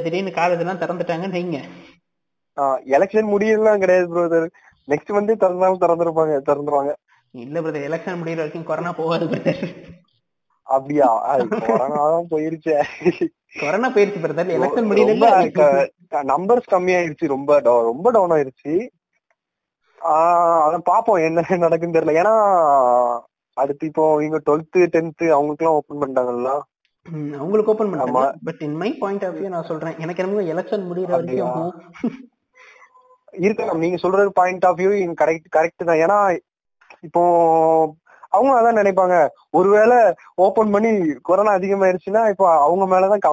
திடீர்னு காலேஜ் எல்லாம் திறந்துட்டாங்கன்னு வைங்க. எலெக்ஷன் முடியலாம் கிடையாது ப்ரோ நெக்ஸ்ட் வந்து திறந்தாலும் திறந்துருப்பாங்க திறந்துருவாங்க. இல்ல பிரதர் எலெக்ஷன் முடியிற வரைக்கும் கொரோனா போகாது பிரதர் அப்படியா? கொரோனா தான் போயிருச்சே. கொரோனா போயிருச்சு பிரதர் எலெக்ஷன் முடியல நம்பர்ஸ் கம்மியாயிருச்சு ரொம்ப ரொம்ப டவுன் ஆயிருச்சு. ஆஹ் அதான் பாப்போம் என்ன நடக்குன்னு தெரியல. ஏன்னா அடுத்து இப்போ இவங்க டுவெல்த் டென்த் அவங்களுக்கு எல்லாம் ஓபன் பண்ணிட்டாங்கல்ல அவங்களுக்கு ஓபன் பண்ணாங்க ஆமா. But in my point of view நான் சொல்றேன். எனக்கு என்னமோ எலெக்ஷன் முடியிற? வரைக்கும் இருக்கலாம் நீங்க சொல்றது point of view correct correct தான். ஏன்னா இப்போ அவங்க அதான் நினைப்பாங்க. ஒருவேளை ஓபன் பண்ணி கொரோனா அதிகமாயிருச்சுன்னா இப்போ அவங்க மேலதான்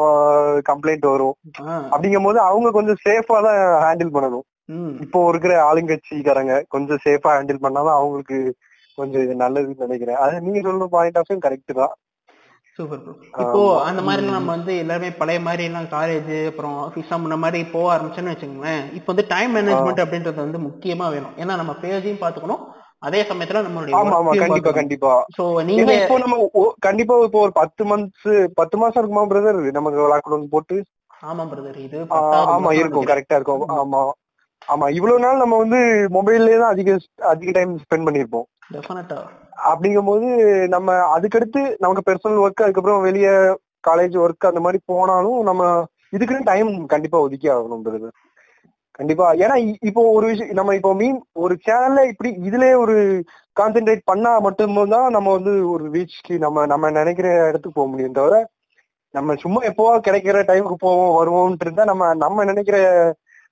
கம்ப்ளைண்ட் வரும். அப்படிங்கும் போது அவங்க கொஞ்சம் சேஃபா தான் ஹேண்டில் பண்ணணும். இப்போ இருக்கிற ஆளுங்கட்சிக்காரங்க கொஞ்சம் சேஃபா ஹேண்டில் பண்ணாதான் அவங்களுக்கு கொஞ்சம் இது நல்லதுன்னு நினைக்கிறேன். அது நீங்க சொல்ற பாயிண்ட் ஆஃப் கரெக்ட் தான். சூப்பர் ப்ரோ இப்போ. அந்த மாதிரி நம்ம வந்து எல்லாருமே பழைய மாதிரி எல்லாம் காலேஜ் அப்புறம் ஆஃபீஸ் முன்ன மாதிரி போக ஆரம்பிச்சோன்னு வச்சுக்கோங்களேன் இப்போ வந்து டைம் மேனேஜ்மெண்ட் அப்படின்றது வந்து முக்கியமா வேணும். ஏன்னா நம்ம பேஜையும் பாத்துக்கணும் அதே சமயத்துல நம்மளுடைய ஆமா ஆமா. கண்டிப்பா கண்டிப்பா. சோ நீங்க இப்போ நம்ம கண்டிப்பா இப்போ ஒரு பத்து மந்த்ஸ் பத்து மாசம் இருக்குமா பிரதர் நமக்கு லாக்டவுன் போட்டு. ஆமா பிரதர் இது ஆமா இருக்கும். கரெக்டா இருக்கும். ஆமா. ஆமா இவ்வளவு நாள் நம்ம வந்து மொபைல்லயே தான் அதிக அதிக டைம் ஸ்பெண்ட் பண்ணிருப்போம் அப்படிங்கும்போது நம்ம அதுக்கடுத்து நமக்கு பெர்சனல் ஒர்க் அதுக்கப்புறம் வெளிய காலேஜ் ஒர்க் அந்த மாதிரி போனாலும் நம்ம இதுக்குன்னு டைம் கண்டிப்பா ஒதுக்கி ஆகணும்ன்றது கண்டிப்பா. ஏன்னா இப்போ ஒரு விஷயம் நம்ம இப்போ மீன் ஒரு சேனல்ல இப்படி இதுலயே ஒரு கான்சென்ட்ரேட் பண்ணா மட்டும்தான் நம்ம வந்து ஒரு ரீச்க்கு நம்ம நம்ம நினைக்கிற இடத்துக்கு போக முடியும் தவிர நம்ம சும்மா எப்போவா கிடைக்கிற டைமுக்கு போவோம் வருவோம்னு இருந்தா நம்ம நம்ம நினைக்கிற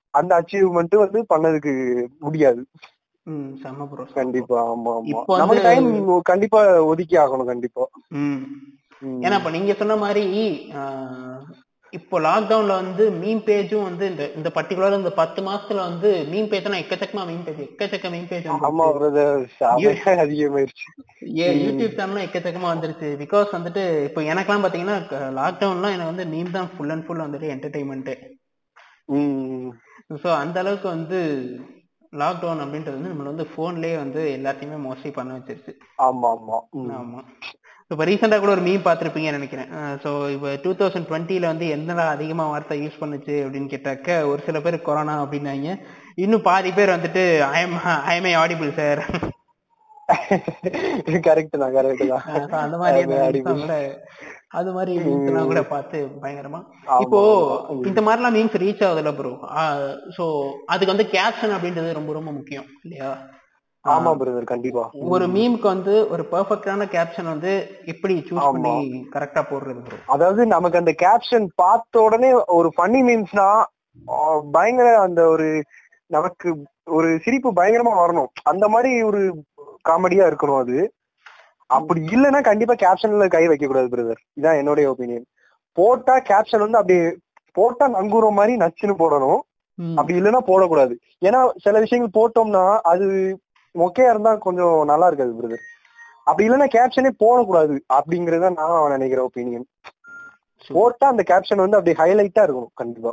அந்த அச்சீவ்மெண்ட் வந்து பண்ணதுக்கு முடியாது. கண்டிப்பா ஆமா ஆமா. இப்போ நமக்கு டைம் கண்டிப்பா ஒதுக்கி ஆகணும் கண்டிப்பா. ஏன்னா இப்ப நீங்க சொன்ன மாதிரி இப்போ லாக்டவுன்ல வந்து மீன் பேஜும் வந்து இந்த இந்த பர்டிகுலர் இந்த பத்து மாசத்துல வந்து மீன் பேஜ்னா எக்கச்சக்கமா மீன் பேஜ் எக்கச்சக்க மீன் பேஜ் ஆமா அதிகமாயிருச்சு. யூடியூப் சேனலும் எக்கச்சக்கமா வந்துருச்சு. பிகாஸ் வந்துட்டு இப்போ எனக்கெல்லாம் பாத்தீங்கன்னா லாக்டவுன்லாம் எனக்கு வந்து மீன் தான் ஃபுல் அண்ட் ஃபுல் வந்துட்டு என்டர்டைன்மெண்ட் ஸோ அந்த அளவுக்கு வந்து லாக்டவுன் அப்படின்றது வந்து நம்மள வந்து போன்லயே வந்து எல்லாத்தையுமே மோஸ்ட்லி பண்ண வச்சிருச்சு. ஆமா ஆமா. ஆமா. இப்போ ரீசெண்டாக கூட ஒரு மீம் பார்த்துருப்பீங்கன்னு நினைக்கிறேன். ஸோ இப்போ டூ தௌசண்ட் டுவெண்ட்டியில் வந்து என்னடா அதிகமாக வார்த்தை யூஸ் பண்ணுச்சு அப்படின்னு கேட்டாக்க ஒரு சில பேர் கொரோனா அப்படின்னாங்க. இன்னும் பாதி பேர் வந்துட்டு IIM IMI audible sir correct தான் கரெக்ட் தான். அந்த மாதிரி அது மாதிரி எல்லாம் கூட பார்த்து பயங்கரமா. இப்போ. இந்த மாதிரிலாம் மீம்ஸ் ரீச் ஆகுதுல்ல ப்ரோ ஸோ அதுக்கு வந்து கேப்ஷன் அப்படின்றது ரொம்ப ரொம்ப முக்கியம் இல்லையா? ஆமா பிரதர் கண்டிப்பா. ஒரு மீமுக்கு வந்து ஒரு பெர்ஃபெக்டான கேப்ஷன் வந்து எப்படி சூஸ். பண்ணி கரெக்டா போடுறது ப்ரோ அதாவது நமக்கு அந்த கேப்ஷன் பார்த்த உடனே ஒரு ஃபன்னி மீன்ஸ்னா பயங்கர அந்த ஒரு நமக்கு ஒரு சிரிப்பு பயங்கரமா வரணும். அந்த மாதிரி ஒரு காமெடியா இருக்கணும் அது. அப்படி இல்லைன்னா கண்டிப்பா கேப்ஷன்ல கை வைக்க கூடாது பிரதர் இதான் என்னுடைய ஒப்பீனியன் போட்டா கேப்ஷன் வந்து அப்படி போட்டா நங்குற மாதிரி நச்சுன்னு போடணும். அப்படி இல்லைன்னா போடக்கூடாது. ஏன்னா சில விஷயங்கள் போட்டோம்னா அது மொக்கையா இருந்தா கொஞ்சம் நல்லா இருக்காது பிரதர் அப்படி இல்லைன்னா கேப்ஷனே போடக்கூடாது அப்படிங்கறத நான் நினைக்கிற ஒப்பீனியன் போட்டா அந்த கேப்ஷன் வந்து அப்படி ஹைலைட்டா இருக்கணும் கண்டிப்பா.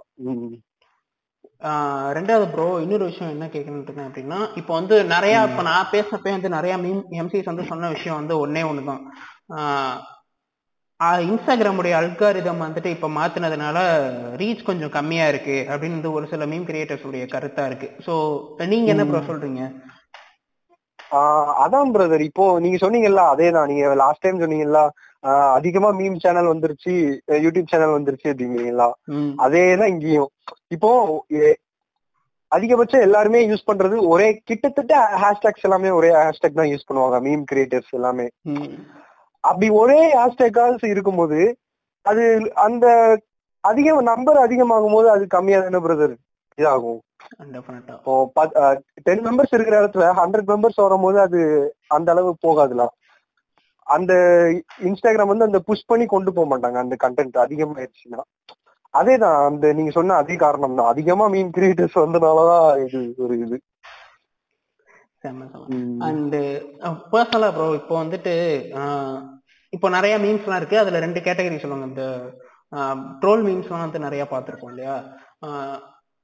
ரெண்டாவது ப்ரோ இன்னொரு விஷயம் என்ன கேட்கணும்னு இருக்கேன் அப்படின்னா இப்போ வந்து நிறைய இப்போ நான் பேசினப்பே வந்து நிறைய மீம் எம்சிஸ் வந்து சொன்ன விஷயம் வந்து ஒன்னே ஒண்ணுதான். ஆஹ் இன்ஸ்டாகிராமுடைய அல்காரிதம் வந்துட்டு இப்ப மாத்தினதுனால ரீச் கொஞ்சம் கம்மியா இருக்கு அப்படின்னு வந்து ஒரு சில மீம் கிரியேட்டர்ஸ் உடைய கருத்தா இருக்கு. சோ நீங்க என்ன ப்ரோ சொல்றீங்க? அதான் பிரதர் இப்போ நீங்க சொன்னீங்கல்ல அதேதான். நீங்க லாஸ்ட் டைம் சொன்னீங்கல்ல அதிகமா மீம் சேனல் வந்துருச்சு யூடியூப் சேனல் வந்துருச்சு அப்படிங்கிறீங்களா? ம், அதேதான் இங்கேயும். இப்போ அதிகபட்சம் எல்லாருமே யூஸ் பண்றது ஒரே கிட்டத்தட்ட ஹேஷ்டேக்ஸ் எல்லாமே ஒரே ஹேஷ்டேக் தான் யூஸ் பண்ணுவாங்க மீம் கிரியேட்டர்ஸ் எல்லாமே. அப்படி ஒரே ஹேஷ்டேக்காக இருக்கும்போது அது அந்த அதிக நம்பர் அதிகமாகும் போது அது கம்மியா தானே பிரதர் இதாகும். இப்போ டென் மெம்பர்ஸ் இருக்கிற இடத்துல ஹண்ட்ரட் மெம்பர்ஸ் வரும்போது அது அந்த அளவு போகாதுல? அந்த இன்ஸ்டாகிராம் வந்து அந்த புஷ் பண்ணி கொண்டு போக மாட்டாங்க அந்த கண்டென்ட் அதிகமாயிருச்சுன்னா. அதேதான் அந்த நீங்க சொன்ன அதே காரணம் தான். அதிகமா மீன் கிரியேட்டர்ஸ் வந்தனாலதான் இது ஒரு இது. அண்ட் பர்சனலா ப்ரோ இப்போ வந்துட்டு இப்போ நிறைய மீம்ஸ்லாம் இருக்கு. அதுல ரெண்டு கேட்டகரி சொல்லுவாங்க. இந்த ட்ரோல் மீம்ஸ்லாம் வந்து நிறைய பார்த்திருக்கோம் இல்லையா?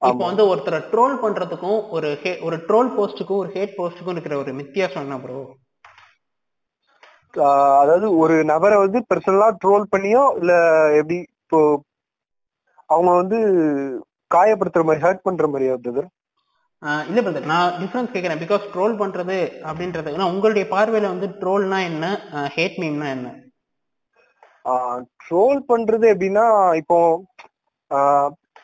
இப்போ வந்து ஒருத்தரை ட்ரோல் பண்றதுக்கும் ஒரு ஒரு ட்ரோல் போஸ்ட்டுக்கும் ஒரு ஹேட் போஸ்ட்டுக்கும் இருக்கிற ஒரு வித்தியாசம் என்ன ப்ரோ அதாவது ஒரு நபரை வந்து பர்சனலா ட்ரோல் பண்ணியோ இல்ல எப்படி இப்போ அவங்க வந்து காயப்படுத்துற மாதிரி ஹர்ட் பண்ற மாதிரியா பிரதர் இல்ல பிரதர் நான் டிஃபரன்ஸ் கேட்கறேன் பிகாஸ் ட்ரோல் பண்றது அப்படின்றது உங்களுடைய பார்வையில வந்து ட்ரோல்னா என்ன? ஹேட் மீம்னா என்ன? ட்ரோல் பண்றது எப்படின்னா இப்போ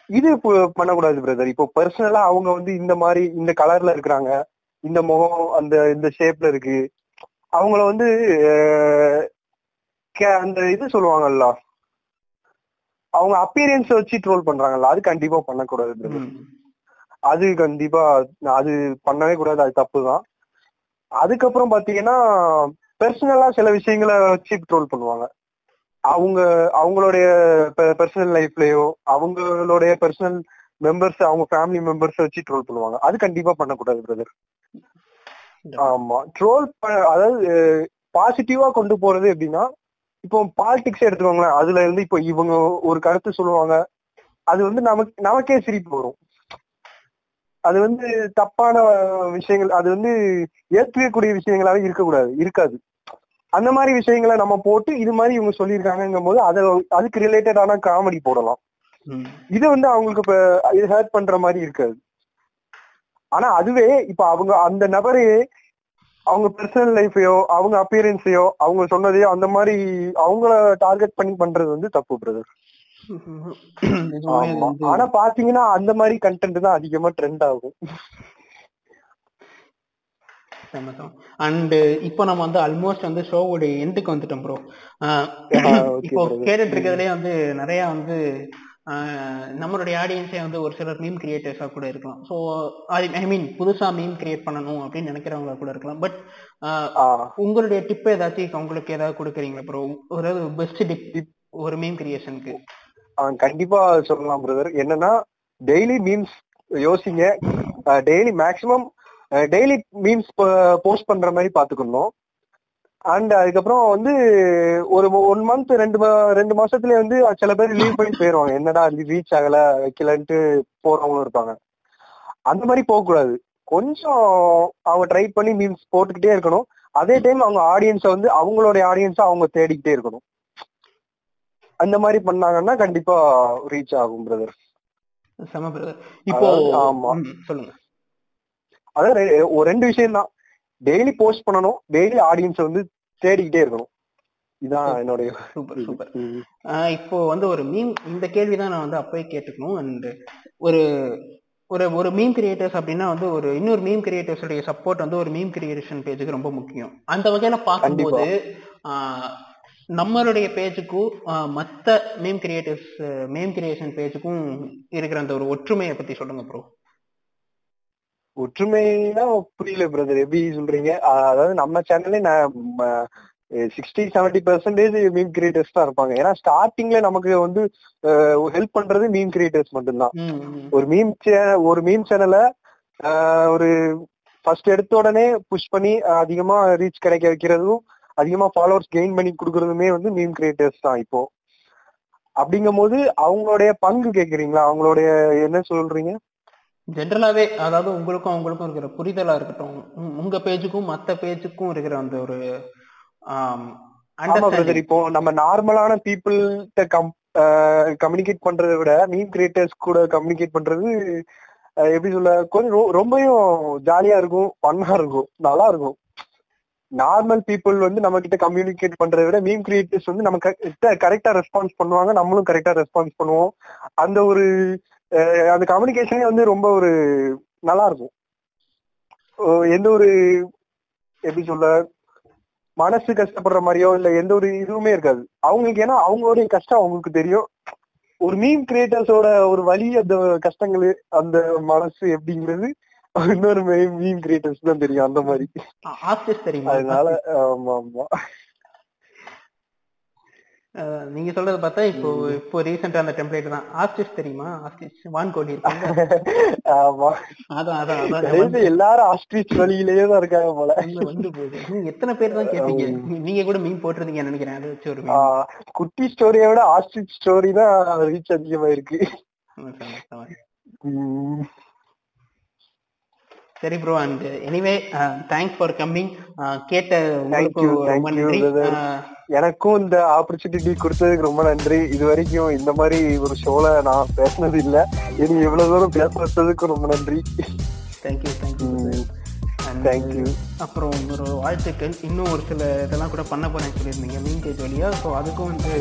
இது பண்ணக்கூடாது பிரதர் இப்போ பர்சனலா அவங்க வந்து இந்த மாதிரி இந்த கலர்ல இருக்கிறாங்க. இந்த முகம் அந்த இந்த ஷேப்ல இருக்கு. அவங்கள வந்து அந்த இது சொல்லுவாங்கல்ல. அவங்க அப்பியரன்ஸ் வச்சு ட்ரோல் பண்றாங்கல்ல. அது கண்டிப்பா பண்ணக்கூடாது பிரதர். அது கண்டிப்பா அது பண்ணவே கூடாது. அது தப்பு தான். அதுக்கப்புறம் பாத்தீங்கன்னா பர்சனலா சில விஷயங்களை வச்சு ட்ரோல் பண்ணுவாங்க. அவங்க அவங்களுடைய பர்சனல் லைஃப்லயோ அவங்களுடைய பர்சனல் மெம்பர்ஸ் அவங்க ஃபேமிலி மெம்பர்ஸ் வச்சு ட்ரோல் பண்ணுவாங்க. அது கண்டிப்பா பண்ணக்கூடாது பிரதர் ஆமா. ட்ரோல் அதாவது பாசிட்டிவா கொண்டு போறது எப்படின்னா இப்போ பாலிடிக்ஸ் எடுத்துக்கோங்களேன். அதுல இருந்து இப்போ இவங்க ஒரு கருத்து சொல்லுவாங்க. அது வந்து நமக்கு நமக்கே சிரிப்பு வரும். அது வந்து தப்பான விஷயங்கள் அது வந்து ஏற்கக்கூடிய விஷயங்களாவே இருக்கக்கூடாது இருக்காது. அந்த மாதிரி விஷயங்களை நம்ம போட்டு இது மாதிரி இவங்க சொல்லியிருக்காங்கும் போது அதை அதுக்கு ரிலேட்டடான காமெடி போடலாம். இது வந்து அவங்களுக்கு இப்ப இது ஹேர்ட் பண்ற மாதிரி இருக்காது. ஆனா அதுவே இப்ப அவங்க அந்த நபரே அவங்க பர்சனல் லைஃபையோ அவங்க அப்பியரன்ஸையோ அவங்க சொன்னதையோ அந்த மாதிரி அவங்கள டார்கெட் பண்ணி பண்றது வந்து தப்பு பிரதர் ஆனா பாத்தீங்கன்னா அந்த மாதிரி கண்டென்ட் தான் அதிகமா ட்ரெண்ட் ஆகும். அண்ட் இப்போ நம்ம வந்து ஆல்மோஸ்ட் வந்து ஷோவுடைய எண்டுக்கு வந்துட்டோம் ப்ரோ இப்போ. கேட்டுட்டு இருக்கிறதுலே வந்து நிறைய வந்து நம்மளுடைய ஆடியன்ஸே வந்து ஒரு சிலர் மீம் கிரியேட்டர்ஸா கூட இருக்கலாம். ஸோ ஐ மீன் புதுசா மீம் கிரியேட் பண்ணணும் அப்படின்னு நினைக்கிறவங்க கூட இருக்கலாம். பட் உங்களுடைய டிப் ஏதாச்சும் உங்களுக்கு ஏதாவது கொடுக்குறீங்களா ப்ரோ ஒரு பெஸ்ட் டிப் ஒரு மீம் கிரியேஷனுக்கு கண்டிப்பா சொல்லலாம் பிரதர் என்னன்னா டெய்லி மீம்ஸ் யோசிங்க. Daily maximum daily memes post பண்ற மாதிரி பாத்துக்கணும். அண்ட் அதுக்கப்புறம் வந்து ஒரு ஒன் மந்த் ரெண்டு ரெண்டு மாசத்துலயே வந்து சில பேர் லீவ் பண்ணி போயிருவாங்க. என்னடா ரீச் ஆகல வைக்கலன்ட்டு போறவங்களும் இருப்பாங்க. அந்த மாதிரி போக கூடாது கொஞ்சம் அவங்க ட்ரை பண்ணி மீம்ஸ் போட்டுக்கிட்டே இருக்கணும். அதே டைம் அவங்க ஆடியன்ஸை வந்து அவங்களுடைய ஆடியன்ஸை அவங்க தேடிக்கிட்டே இருக்கணும். அந்த மாதிரி பண்ணாங்கன்னா கண்டிப்பா ரீச் ஆகும் பிரதர் இப்போ ஆமா. சொல்லுங்க. அதாவது ஒரு ரெண்டு விஷயம் தான் டெய்லி போஸ்ட் பண்ணணும் டெய்லி ஆடியன்ஸ் வந்து தேடிக்கிட்டே இருக்கணும். இதான் என்னுடைய சூப்பர் சூப்பர். இப்போ வந்து ஒரு மீம் இந்த கேள்வி தான் நான் வந்து அப்பவே கேட்டுக்கணும். அண்ட் ஒரு ஒரு ஒரு மீம் கிரியேட்டர்ஸ் அப்படின்னா வந்து ஒரு இன்னொரு மீம் கிரியேட்டர்ஸுடைய சப்போர்ட் வந்து ஒரு மீம் கிரியேஷன் பேஜுக்கு ரொம்ப முக்கியம். அந்த வகையில பார்க்கும்போது நம்மளுடைய பேஜுக்கும் மற்ற மீம் கிரியேட்டர்ஸ் மீம் கிரியேஷன் பேஜுக்கும் இருக்கிற அந்த ஒரு ஒற்றுமையை பத்தி சொல்லுங்க ப்ரோ ஒற்றுமைனா புரியல பிரதர் எப்படி சொல்றீங்க? அதாவது நம்ம சேனல்லே நான் sixty seventy percentage meme creators தான் இருப்பாங்க. ஏன்னா ஸ்டார்டிங்ல நமக்கு வந்து ஹெல்ப் பண்றது மீம் கிரியேட்டர்ஸ் மட்டும்தான். ஒரு மீம் ஒரு மீம் சேனலை ஒரு ஃபர்ஸ்ட் எடுத்த உடனே புஷ் பண்ணி அதிகமா ரீச் கிடைக்க வைக்கிறதும் அதிகமா ஃபாலோவர்ஸ் கெயின் பண்ணி கொடுக்கறதுமே வந்து மீம் கிரியேட்டர்ஸ் தான் இப்போ. அப்படிங்கும்போது அவங்களுடைய பங்கு கேக்குறீங்களா? அவங்களுடைய என்ன சொல்றீங்க? ஜென்ரலாவே அதாவது உங்களுக்கும் அவங்களுக்கும் இருக்கிற புரிதலா இருக்கட்டும் உங்க பேஜுக்கும் மத்த பேஜுக்கும் இருக்கிற அந்த ஒரு. இப்போ நம்ம நார்மலான பீப்புள்கிட்ட கம் கம்யூனிகேட் பண்றதை விட மீம் கிரியேட்டர்ஸ் கூட கம்யூனிகேட் பண்றது எப்படி சொல்ல கொஞ்சம் ரொம்பவும் ஜாலியா இருக்கும் ஃபன்னா இருக்கும் நல்லா இருக்கும். நார்மல் பீப்புள் வந்து நம்ம கிட்ட கம்யூனிகேட் பண்றதை விட மீம் கிரியேட்டர்ஸ் வந்து நம்ம கரெக்டா ரெஸ்பான்ஸ் பண்ணுவாங்க நம்மளும் கரெக்டா ரெஸ்பான்ஸ் பண்ணுவோம். அந்த ஒரு அந்த கம்யூனிகேஷனே வந்து ரொம்ப ஒரு நல்லா இருக்கும் எந்த ஒரு எப்படி சொல்ல மனசு கஷ்டப்படுற மாதிரியோ இல்ல எந்த ஒரு இதுவுமே இருக்காது. அவங்களுக்கு ஏன்னா அவங்களுடைய கஷ்டம் அவங்களுக்கு தெரியும். ஒரு மீம் கிரியேட்டர்ஸோட ஒரு வழி அந்த கஷ்டங்கள் அந்த மனசு எப்படிங்கிறது இன்னொரு மீம் கிரியேட்டர்ஸ் தான் தெரியும் அந்த மாதிரி. அதனால ஆமா ஆமா. நீங்க சொல்றது பார்த்தா இப்போ இப்போ ரீசெண்டா அந்த டெம்ப்ளேட் தான். ஆஸ்டிஸ் தெரியுமா? வான்கோழி இருக்காங்க. ஆமா. அதான் அதான் அதான். கடைசி எல்லாரும் ஆஸ்ட்ரிச் வழியிலேயே தான் இருக்காங்க போல. வந்து போகுது. நீங்க எத்தனை பேர் தான் கேட்பீங்க நீங்க கூட மீன் போட்டிருந்தீங்கன்னு நினைக்கிறேன். அதை வச்சு ஒரு குட்டி ஸ்டோரியை விட ஆஸ்ட்ரிச் ஸ்டோரி தான் ரீச் அதிகமா இருக்கு சரி bro and anyway thanks for coming கேட்ட ரொம்ப நன்றி. அஹ், எனக்கும் இந்த ஆப்பர்ச்சுனிட்டி கொடுத்ததுக்கு ரொம்ப நன்றி. இது வரைக்கும் இந்த மாதிரி ஒரு ஷோல நான் பேசினது இல்ல. இனி இவ்வளவு தூரம் பேச வச்சதுக்கு ரொம்ப நன்றி. Thank you thank you. ம். And, Thank you. அப்புறம் ஒரு வாழ்த்துக்கள். இன்னும் ஒரு சில இதெல்லாம் கூட பண்ண போறேன்னு சொல்லியிருந்தீங்க மீன் கேஜ் வழியா. ஸோ அதுக்கும் வந்து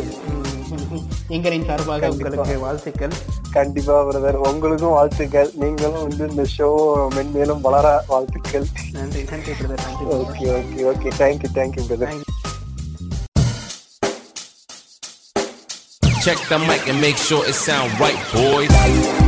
எங்களின் சார்பாக உங்களுக்கு வாழ்த்துக்கள். கண்டிப்பா பிரதர் உங்களுக்கும் வாழ்த்துக்கள். நீங்களும் வந்து இந்த ஷோ மென்மேலும் வளர வாழ்த்துக்கள். நன்றி நன்றி brother okay okay okay thank you thank you brother Thank you. Check the mic and make sure it sound right, boys.